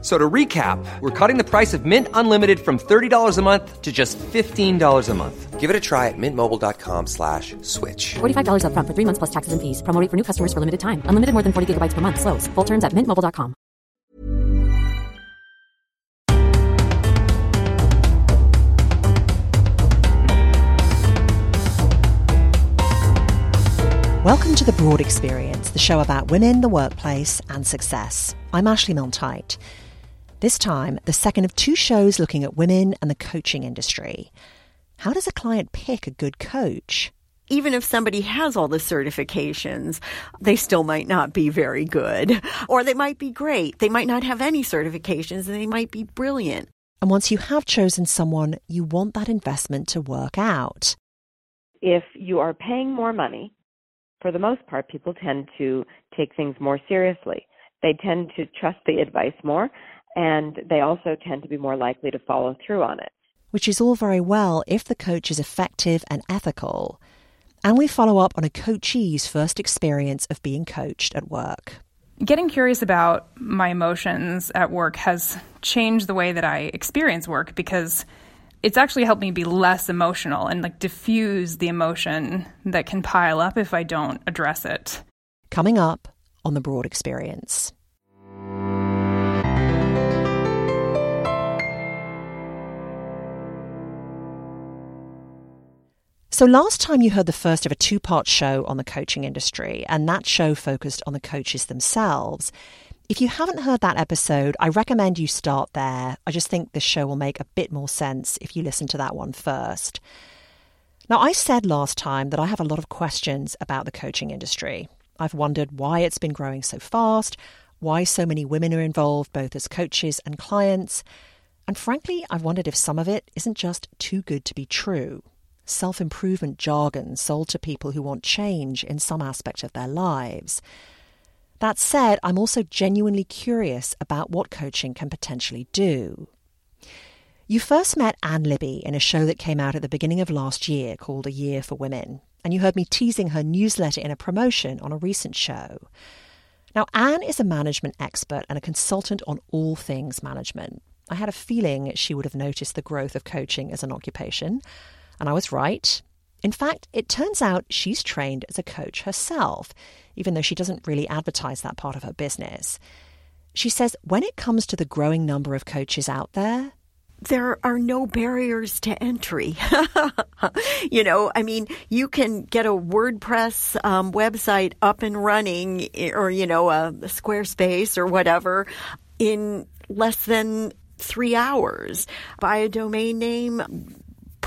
So to recap, we're cutting the price of Mint Unlimited from $30 a month to just $15 a month. Give it a try at mintmobile.com slash switch. $45 up front for three months plus taxes and fees. Promo rate for new customers for limited time. Unlimited more than 40 gigabytes per month. Slows. Full terms at mintmobile.com. Welcome to The Broad Experience, the show about women, the workplace, and success. I'm Ashley Milne-Tyte. This time, the second of two shows looking at women and the coaching industry. How does a client pick a good coach? even if somebody has all the certifications, they still might not be very good. Or they might be great. They might not have any certifications and they might be brilliant. And once you have chosen someone, you want that investment to work out. If you are paying more money, for the most part, people tend to take things more seriously. They tend to trust the advice more, and they also tend to be more likely to follow through on it. Which is all very well if the coach is effective and ethical. And we follow up on a coachee's first experience of being coached at work. Getting curious about my emotions at work has changed the way that I experience work because it's actually helped me be less emotional and like diffuse the emotion that can pile up if I don't address it. Coming up on the broad experience. So, last time you heard the first of a two part show on the coaching industry, and that show focused on the coaches themselves. If you haven't heard that episode, I recommend you start there. I just think this show will make a bit more sense if you listen to that one first. Now, I said last time that I have a lot of questions about the coaching industry. I've wondered why it's been growing so fast, why so many women are involved, both as coaches and clients. And frankly, I've wondered if some of it isn't just too good to be true. Self improvement jargon sold to people who want change in some aspect of their lives. That said, I'm also genuinely curious about what coaching can potentially do. You first met Anne Libby in a show that came out at the beginning of last year called A Year for Women, and you heard me teasing her newsletter in a promotion on a recent show. Now, Anne is a management expert and a consultant on all things management. I had a feeling she would have noticed the growth of coaching as an occupation, and I was right. In fact, it turns out she's trained as a coach herself, even though she doesn't really advertise that part of her business. She says when it comes to the growing number of coaches out there, there are no barriers to entry. you know, I mean, you can get a WordPress um, website up and running, or, you know, a, a Squarespace or whatever in less than three hours. Buy a domain name,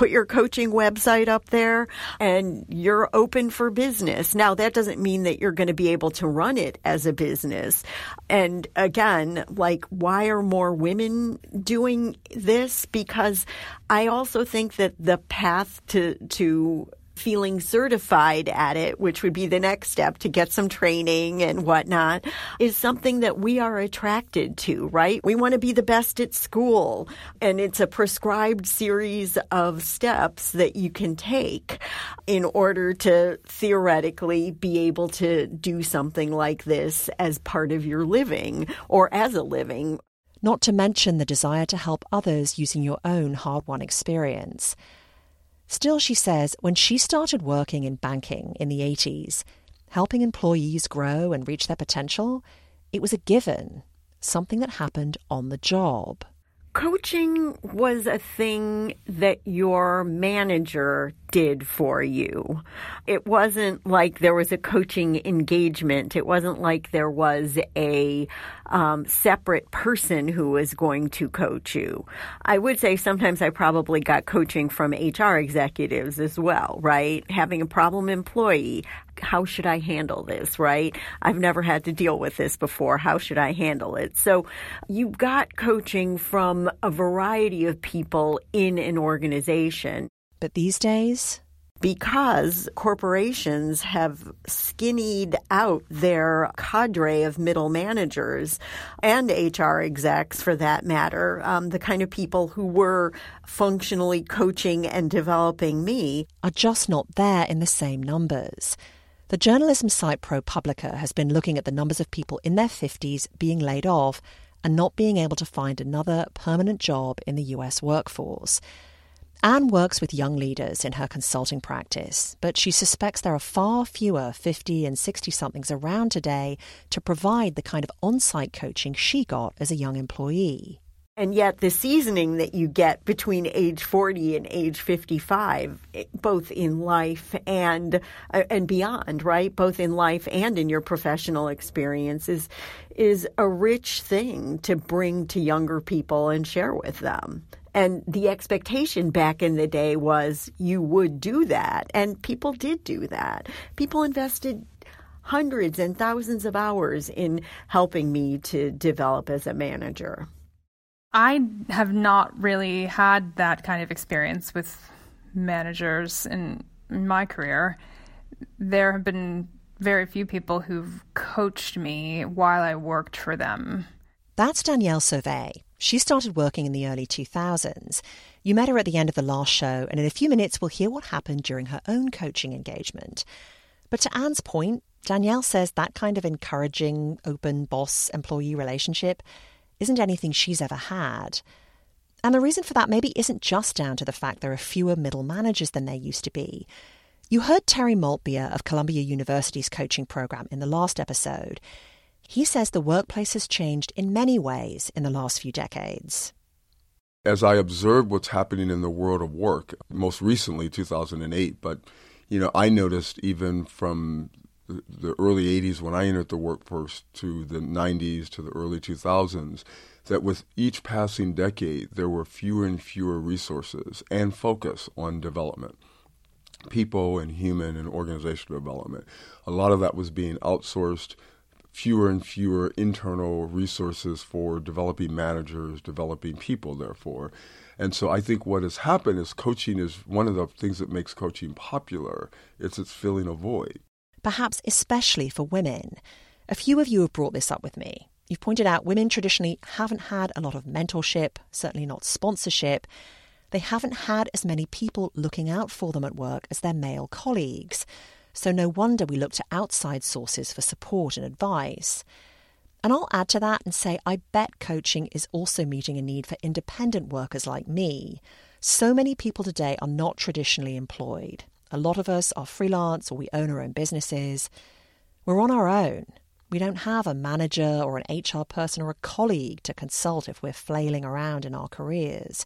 put your coaching website up there and you're open for business. Now, that doesn't mean that you're going to be able to run it as a business. And again, like, why are more women doing this? Because I also think that the path to, to feeling certified at it, which would be the next step to get some training and whatnot, is something that we are attracted to, right? We want to be the best at school. And it's a prescribed series of steps that you can take in order to theoretically be able to do something like this as part of your living or as a living. Not to mention the desire to help others using your own hard won experience. Still, she says, when she started working in banking in the 80s, helping employees grow and reach their potential, it was a given, something that happened on the job. Coaching was a thing that your manager did for you. It wasn't like there was a coaching engagement. It wasn't like there was a um, separate person who was going to coach you. I would say sometimes I probably got coaching from HR executives as well, right? Having a problem employee. How should I handle this, right? I've never had to deal with this before. How should I handle it? So you got coaching from a variety of people in an organization. But these days, because corporations have skinnied out their cadre of middle managers and HR execs for that matter, um, the kind of people who were functionally coaching and developing me. Are just not there in the same numbers. The journalism site ProPublica has been looking at the numbers of people in their 50s being laid off and not being able to find another permanent job in the US workforce. Anne works with young leaders in her consulting practice, but she suspects there are far fewer 50 and 60 somethings around today to provide the kind of on site coaching she got as a young employee. And yet, the seasoning that you get between age 40 and age 55, both in life and uh, and beyond, right? Both in life and in your professional experiences, is a rich thing to bring to younger people and share with them. And the expectation back in the day was you would do that. And people did do that. People invested hundreds and thousands of hours in helping me to develop as a manager. I have not really had that kind of experience with managers in, in my career. There have been very few people who've coached me while I worked for them. That's Danielle Sauvé. She started working in the early 2000s. You met her at the end of the last show, and in a few minutes, we'll hear what happened during her own coaching engagement. But to Anne's point, Danielle says that kind of encouraging, open boss employee relationship isn't anything she's ever had. And the reason for that maybe isn't just down to the fact there are fewer middle managers than there used to be. You heard Terry Maltbia of Columbia University's coaching program in the last episode. He says the workplace has changed in many ways in the last few decades. As I observe what's happening in the world of work, most recently 2008, but you know, I noticed even from the early 80s when I entered the workforce to the 90s to the early 2000s that with each passing decade there were fewer and fewer resources and focus on development people and human and organizational development a lot of that was being outsourced fewer and fewer internal resources for developing managers, developing people, therefore. And so I think what has happened is coaching is one of the things that makes coaching popular. It's it's filling a void. Perhaps especially for women. A few of you have brought this up with me. You've pointed out women traditionally haven't had a lot of mentorship, certainly not sponsorship. They haven't had as many people looking out for them at work as their male colleagues so no wonder we look to outside sources for support and advice. And I'll add to that and say I bet coaching is also meeting a need for independent workers like me. So many people today are not traditionally employed. A lot of us are freelance or we own our own businesses. We're on our own. We don't have a manager or an HR person or a colleague to consult if we're flailing around in our careers.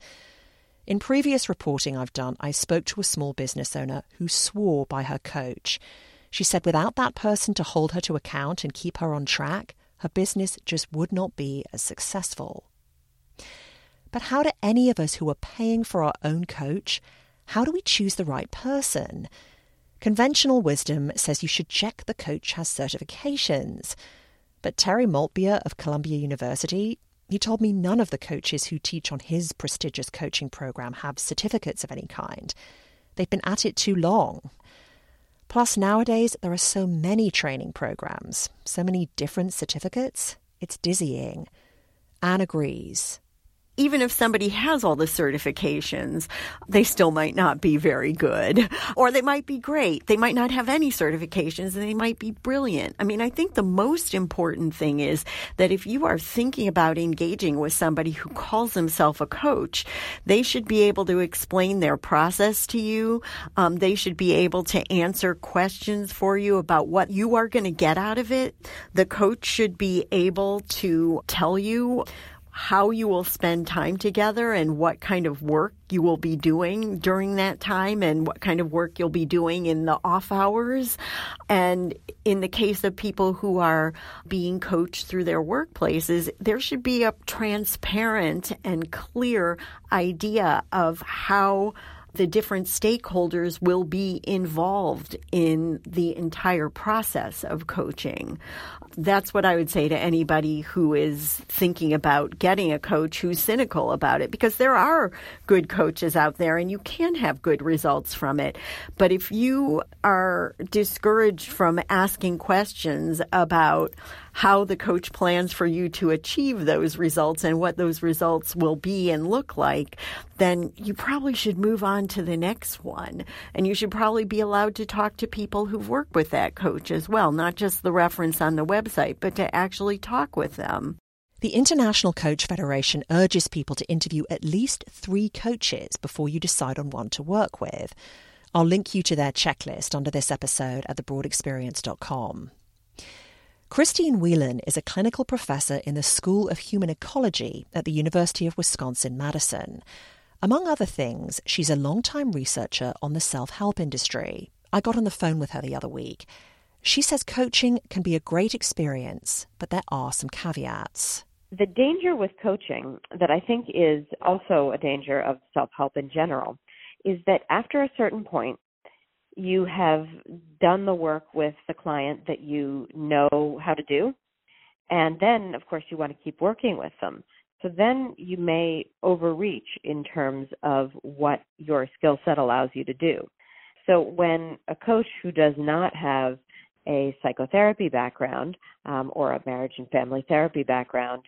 In previous reporting I've done, I spoke to a small business owner who swore by her coach. She said without that person to hold her to account and keep her on track, her business just would not be as successful. But how do any of us who are paying for our own coach, how do we choose the right person? Conventional wisdom says you should check the coach has certifications. But Terry Maltbia of Columbia University he told me none of the coaches who teach on his prestigious coaching program have certificates of any kind. They've been at it too long. Plus, nowadays, there are so many training programs, so many different certificates, it's dizzying. Anne agrees even if somebody has all the certifications, they still might not be very good. Or they might be great. They might not have any certifications and they might be brilliant. I mean, I think the most important thing is that if you are thinking about engaging with somebody who calls himself a coach, they should be able to explain their process to you. Um, they should be able to answer questions for you about what you are going to get out of it. The coach should be able to tell you how you will spend time together and what kind of work you will be doing during that time and what kind of work you'll be doing in the off hours. And in the case of people who are being coached through their workplaces, there should be a transparent and clear idea of how the different stakeholders will be involved in the entire process of coaching. That's what I would say to anybody who is thinking about getting a coach who's cynical about it because there are good coaches out there and you can have good results from it. But if you are discouraged from asking questions about how the coach plans for you to achieve those results and what those results will be and look like, then you probably should move on to the next one. And you should probably be allowed to talk to people who've worked with that coach as well, not just the reference on the website, but to actually talk with them. The International Coach Federation urges people to interview at least three coaches before you decide on one to work with. I'll link you to their checklist under this episode at thebroadexperience.com. Christine Whelan is a clinical professor in the School of Human Ecology at the University of Wisconsin Madison. Among other things, she's a long-time researcher on the self help industry. I got on the phone with her the other week. She says coaching can be a great experience, but there are some caveats. The danger with coaching, that I think is also a danger of self help in general, is that after a certain point, you have done the work with the client that you know how to do. And then, of course, you want to keep working with them. So then you may overreach in terms of what your skill set allows you to do. So when a coach who does not have a psychotherapy background um, or a marriage and family therapy background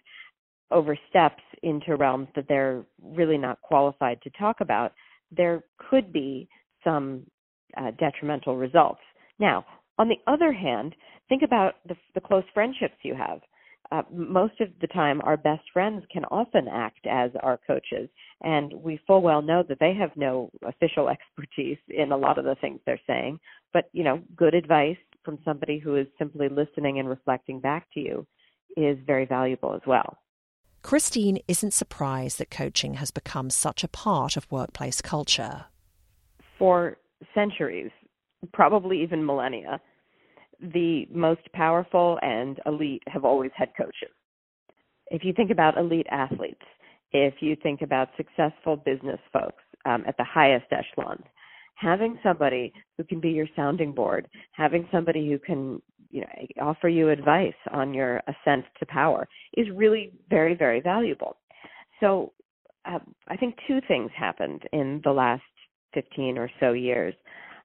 oversteps into realms that they're really not qualified to talk about, there could be some uh, detrimental results. Now, on the other hand, think about the, the close friendships you have. Uh, most of the time, our best friends can often act as our coaches, and we full well know that they have no official expertise in a lot of the things they're saying. But you know, good advice from somebody who is simply listening and reflecting back to you is very valuable as well. Christine isn't surprised that coaching has become such a part of workplace culture. For centuries, probably even millennia, the most powerful and elite have always had coaches. If you think about elite athletes, if you think about successful business folks um, at the highest echelons, having somebody who can be your sounding board, having somebody who can you know offer you advice on your ascent to power is really very very valuable. So uh, I think two things happened in the last 15 or so years,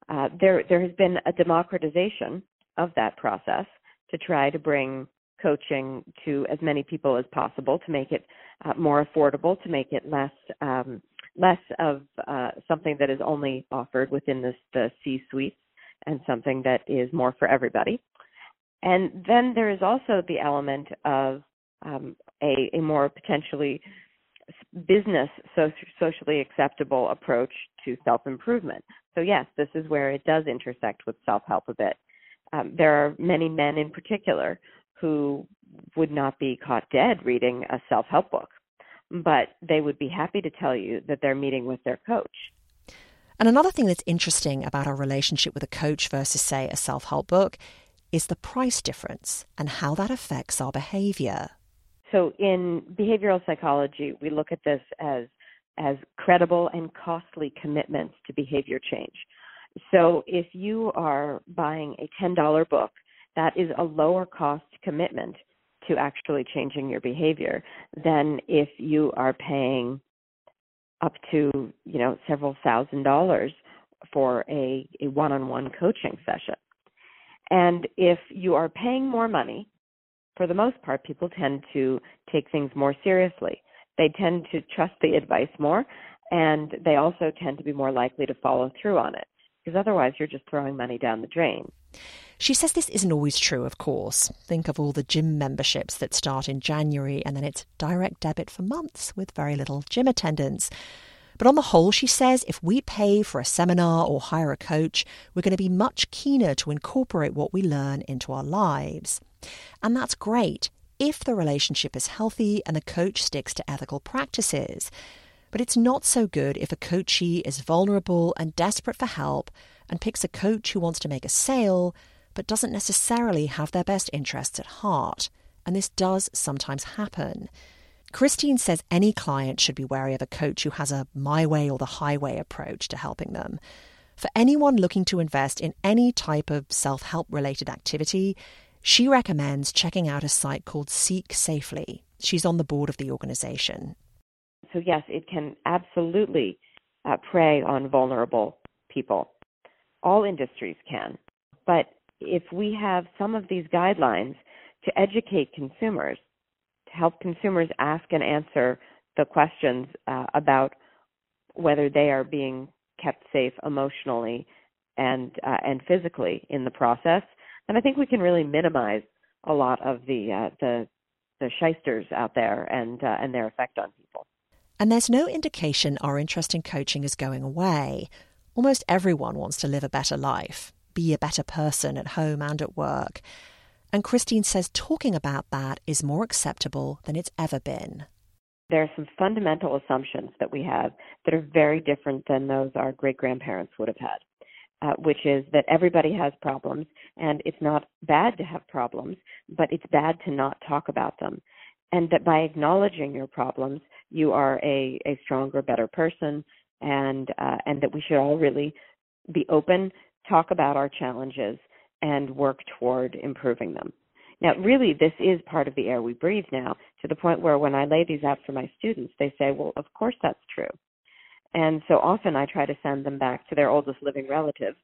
uh, there there has been a democratization of that process to try to bring coaching to as many people as possible, to make it uh, more affordable, to make it less um, less of uh, something that is only offered within this, the C suites and something that is more for everybody. And then there is also the element of um, a, a more potentially business so, socially acceptable approach to self improvement. So, yes, this is where it does intersect with self help a bit. Um, there are many men in particular who would not be caught dead reading a self help book, but they would be happy to tell you that they're meeting with their coach. And another thing that's interesting about our relationship with a coach versus, say, a self help book is the price difference and how that affects our behavior. So in behavioral psychology, we look at this as as credible and costly commitments to behavior change. So if you are buying a $10 book, that is a lower cost commitment to actually changing your behavior than if you are paying up to, you know, several thousand dollars for a, a one-on-one coaching session. And if you are paying more money for the most part, people tend to take things more seriously. They tend to trust the advice more, and they also tend to be more likely to follow through on it because otherwise you're just throwing money down the drain. She says this isn't always true, of course. Think of all the gym memberships that start in January and then it's direct debit for months with very little gym attendance. But on the whole, she says if we pay for a seminar or hire a coach, we're going to be much keener to incorporate what we learn into our lives. And that's great if the relationship is healthy and the coach sticks to ethical practices. But it's not so good if a coachee is vulnerable and desperate for help and picks a coach who wants to make a sale but doesn't necessarily have their best interests at heart. And this does sometimes happen. Christine says any client should be wary of a coach who has a my way or the highway approach to helping them. For anyone looking to invest in any type of self help related activity, She recommends checking out a site called Seek Safely. She's on the board of the organization. So, yes, it can absolutely uh, prey on vulnerable people. All industries can. But if we have some of these guidelines to educate consumers, help consumers ask and answer the questions uh, about whether they are being kept safe emotionally and uh, and physically in the process, And I think we can really minimize a lot of the uh, the the shysters out there and uh, and their effect on people. And there's no indication our interest in coaching is going away. Almost everyone wants to live a better life, be a better person at home and at work. And Christine says talking about that is more acceptable than it's ever been. There are some fundamental assumptions that we have that are very different than those our great grandparents would have had. Uh, which is that everybody has problems, and it's not bad to have problems, but it's bad to not talk about them. And that by acknowledging your problems, you are a, a stronger, better person, and uh, and that we should all really be open, talk about our challenges, and work toward improving them. Now, really, this is part of the air we breathe now, to the point where when I lay these out for my students, they say, "Well, of course that's true." And so often I try to send them back to their oldest living relative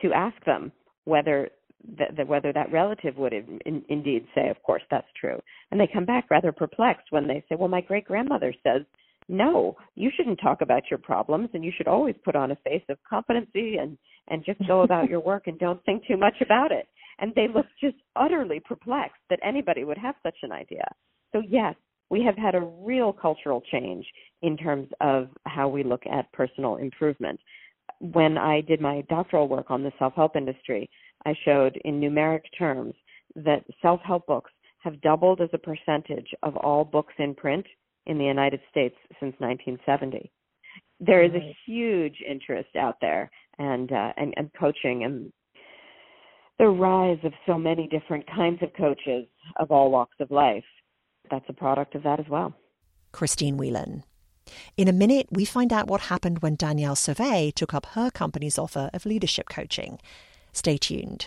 to ask them whether that, whether that relative would in, in, indeed say, "Of course, that's true," and they come back rather perplexed when they say, "Well, my great grandmother says no, you shouldn't talk about your problems, and you should always put on a face of competency and and just go about your work and don't think too much about it." And they look just utterly perplexed that anybody would have such an idea. So yes, we have had a real cultural change in terms of how we look at personal improvement. When I did my doctoral work on the self help industry, I showed in numeric terms that self help books have doubled as a percentage of all books in print in the United States since 1970. There is a huge interest out there and, uh, and, and coaching and the rise of so many different kinds of coaches of all walks of life. That's a product of that as well. Christine Whelan. In a minute, we find out what happened when Danielle Sauvé took up her company's offer of leadership coaching. Stay tuned.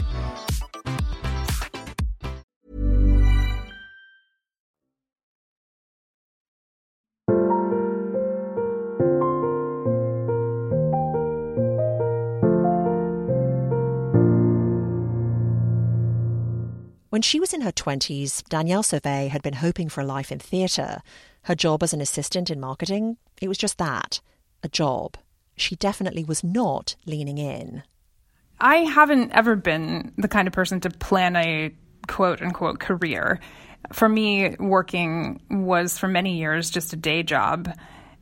When she was in her 20s, Danielle Sauvé had been hoping for a life in theatre. Her job as an assistant in marketing, it was just that a job. She definitely was not leaning in. I haven't ever been the kind of person to plan a quote unquote career. For me, working was for many years just a day job.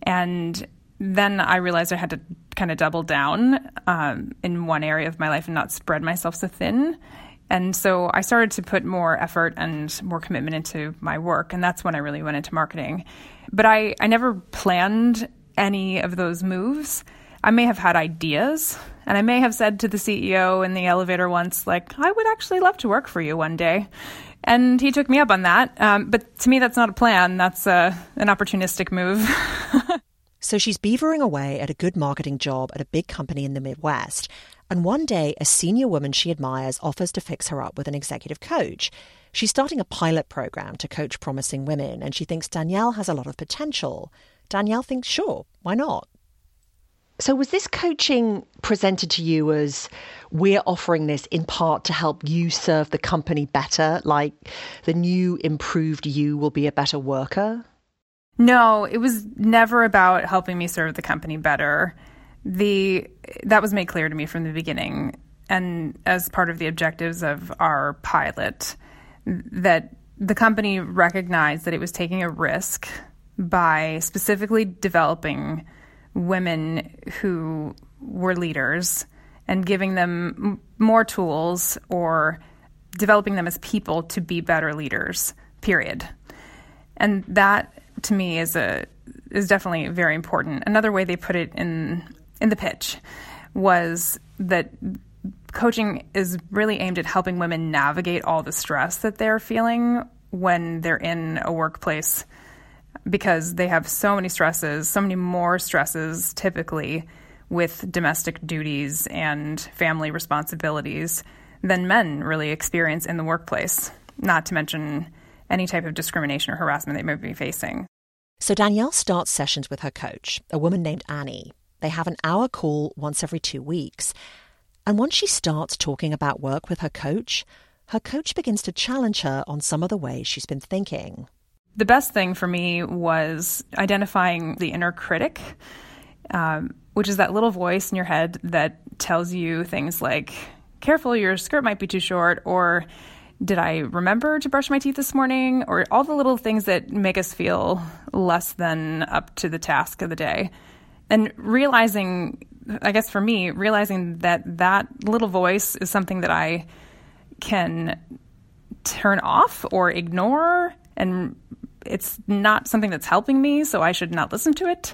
And then I realized I had to kind of double down um, in one area of my life and not spread myself so thin. And so I started to put more effort and more commitment into my work. And that's when I really went into marketing. But I, I never planned any of those moves. I may have had ideas, and I may have said to the CEO in the elevator once, like, I would actually love to work for you one day. And he took me up on that. Um, but to me, that's not a plan. That's a, an opportunistic move. so she's beavering away at a good marketing job at a big company in the Midwest. And one day, a senior woman she admires offers to fix her up with an executive coach. She's starting a pilot program to coach promising women, and she thinks Danielle has a lot of potential. Danielle thinks, sure, why not? So, was this coaching presented to you as we're offering this in part to help you serve the company better? Like the new improved you will be a better worker? No, it was never about helping me serve the company better the that was made clear to me from the beginning. And as part of the objectives of our pilot that the company recognized that it was taking a risk by specifically developing women who were leaders and giving them more tools or developing them as people to be better leaders period. And that to me is a is definitely very important. Another way they put it in in the pitch was that coaching is really aimed at helping women navigate all the stress that they're feeling when they're in a workplace because they have so many stresses, so many more stresses typically with domestic duties and family responsibilities than men really experience in the workplace, not to mention any type of discrimination or harassment they may be facing. So Danielle starts sessions with her coach, a woman named Annie. They have an hour call once every two weeks. And once she starts talking about work with her coach, her coach begins to challenge her on some of the ways she's been thinking. The best thing for me was identifying the inner critic, um, which is that little voice in your head that tells you things like, careful, your skirt might be too short, or did I remember to brush my teeth this morning? Or all the little things that make us feel less than up to the task of the day. And realizing, I guess for me, realizing that that little voice is something that I can turn off or ignore and it's not something that's helping me, so I should not listen to it,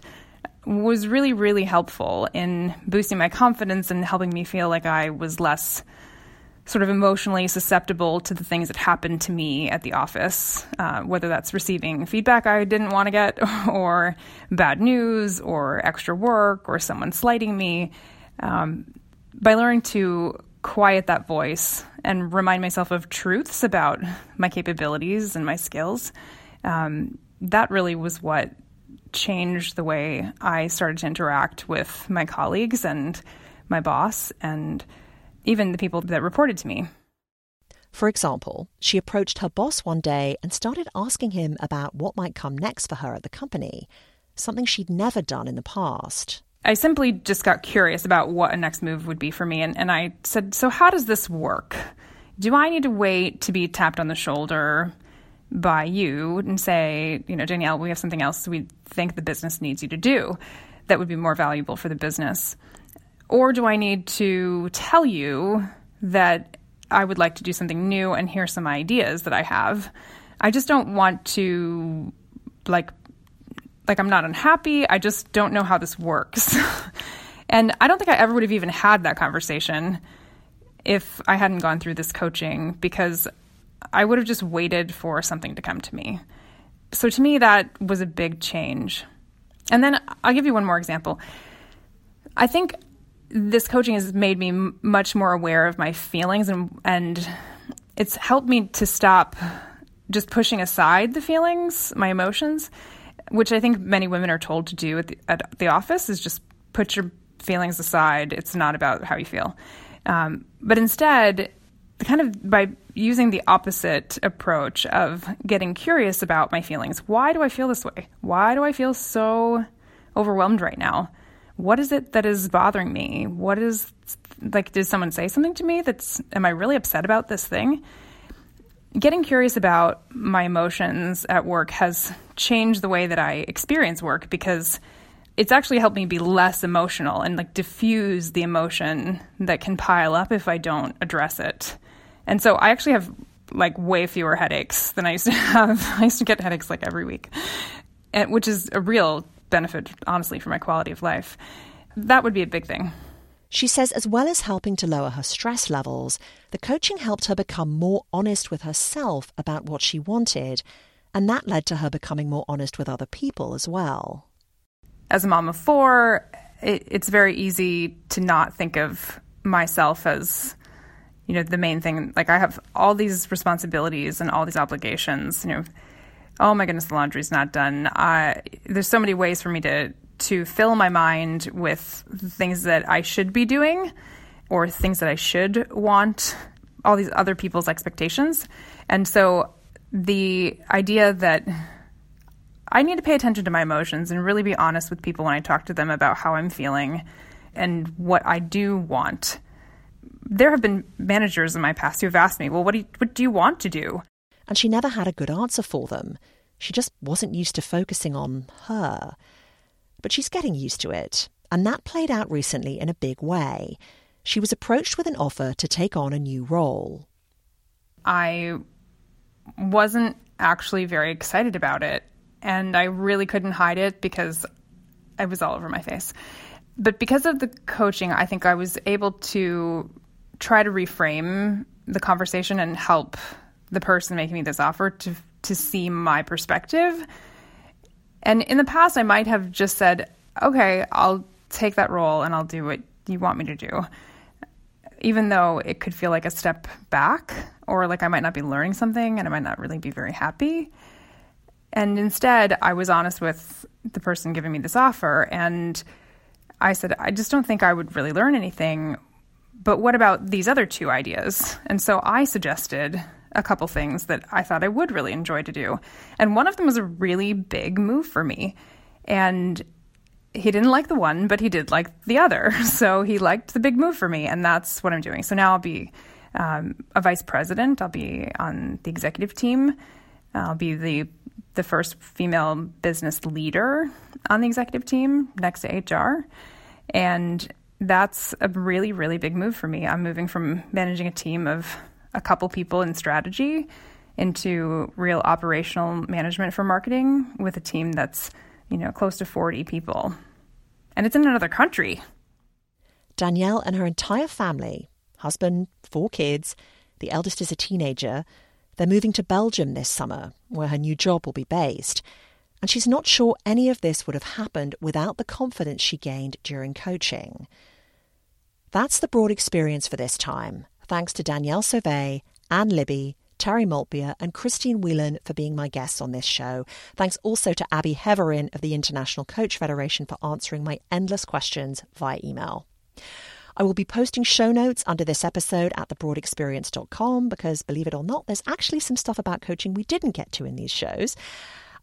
was really, really helpful in boosting my confidence and helping me feel like I was less sort of emotionally susceptible to the things that happened to me at the office, uh, whether that's receiving feedback I didn't want to get, or bad news, or extra work, or someone slighting me. Um, by learning to quiet that voice and remind myself of truths about my capabilities and my skills, um, that really was what changed the way I started to interact with my colleagues and my boss and even the people that reported to me. For example, she approached her boss one day and started asking him about what might come next for her at the company, something she'd never done in the past. I simply just got curious about what a next move would be for me. And, and I said, So, how does this work? Do I need to wait to be tapped on the shoulder by you and say, you know, Danielle, we have something else we think the business needs you to do that would be more valuable for the business? Or do I need to tell you that I would like to do something new and here's some ideas that I have? I just don't want to like like I'm not unhappy. I just don't know how this works. and I don't think I ever would have even had that conversation if I hadn't gone through this coaching because I would have just waited for something to come to me. So to me, that was a big change. And then I'll give you one more example. I think this coaching has made me m- much more aware of my feelings and and it's helped me to stop just pushing aside the feelings, my emotions, which I think many women are told to do at the, at the office is just put your feelings aside. It's not about how you feel. Um, but instead, kind of by using the opposite approach of getting curious about my feelings. Why do I feel this way? Why do I feel so overwhelmed right now? What is it that is bothering me? What is like did someone say something to me that's am I really upset about this thing? Getting curious about my emotions at work has changed the way that I experience work because it's actually helped me be less emotional and like diffuse the emotion that can pile up if I don't address it. And so I actually have like way fewer headaches than I used to have. I used to get headaches like every week, and, which is a real benefit, honestly, for my quality of life. That would be a big thing. She says, as well as helping to lower her stress levels, the coaching helped her become more honest with herself about what she wanted, and that led to her becoming more honest with other people as well. As a mom of four, it, it's very easy to not think of myself as you know the main thing like i have all these responsibilities and all these obligations you know oh my goodness the laundry's not done. Uh, there's so many ways for me to to fill my mind with things that i should be doing or things that i should want all these other people's expectations. And so the idea that i need to pay attention to my emotions and really be honest with people when i talk to them about how i'm feeling and what i do want. There have been managers in my past who have asked me, well, what do you, what do you want to do? And she never had a good answer for them. She just wasn't used to focusing on her. But she's getting used to it, and that played out recently in a big way. She was approached with an offer to take on a new role. I wasn't actually very excited about it, and I really couldn't hide it because I was all over my face. But because of the coaching, I think I was able to try to reframe the conversation and help the person making me this offer to to see my perspective. And in the past I might have just said, "Okay, I'll take that role and I'll do what you want me to do." Even though it could feel like a step back or like I might not be learning something and I might not really be very happy. And instead, I was honest with the person giving me this offer and I said, I just don't think I would really learn anything. But what about these other two ideas? And so I suggested a couple things that I thought I would really enjoy to do. And one of them was a really big move for me. And he didn't like the one, but he did like the other. So he liked the big move for me. And that's what I'm doing. So now I'll be um, a vice president, I'll be on the executive team, I'll be the the first female business leader on the executive team next to HR. And that's a really, really big move for me. I'm moving from managing a team of a couple people in strategy into real operational management for marketing with a team that's, you know, close to 40 people. And it's in another country. Danielle and her entire family husband, four kids, the eldest is a teenager they're moving to Belgium this summer, where her new job will be based. And she's not sure any of this would have happened without the confidence she gained during coaching. That's the broad experience for this time. Thanks to Danielle Sauvé, Anne Libby, Terry Maltbia, and Christine Whelan for being my guests on this show. Thanks also to Abby Heverin of the International Coach Federation for answering my endless questions via email. I will be posting show notes under this episode at thebroadexperience.com because, believe it or not, there's actually some stuff about coaching we didn't get to in these shows.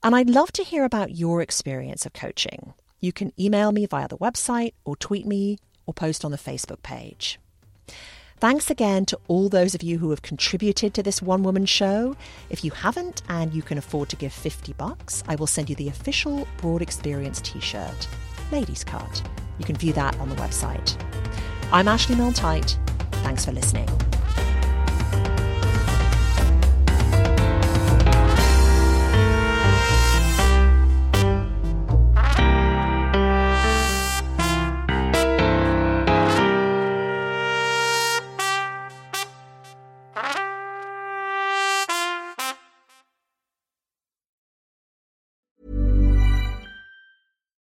And I'd love to hear about your experience of coaching. You can email me via the website or tweet me or post on the Facebook page. Thanks again to all those of you who have contributed to this one woman show. If you haven't and you can afford to give 50 bucks, I will send you the official Broad Experience t-shirt, Ladies Cut. You can view that on the website. I'm Ashley Milne Thanks for listening.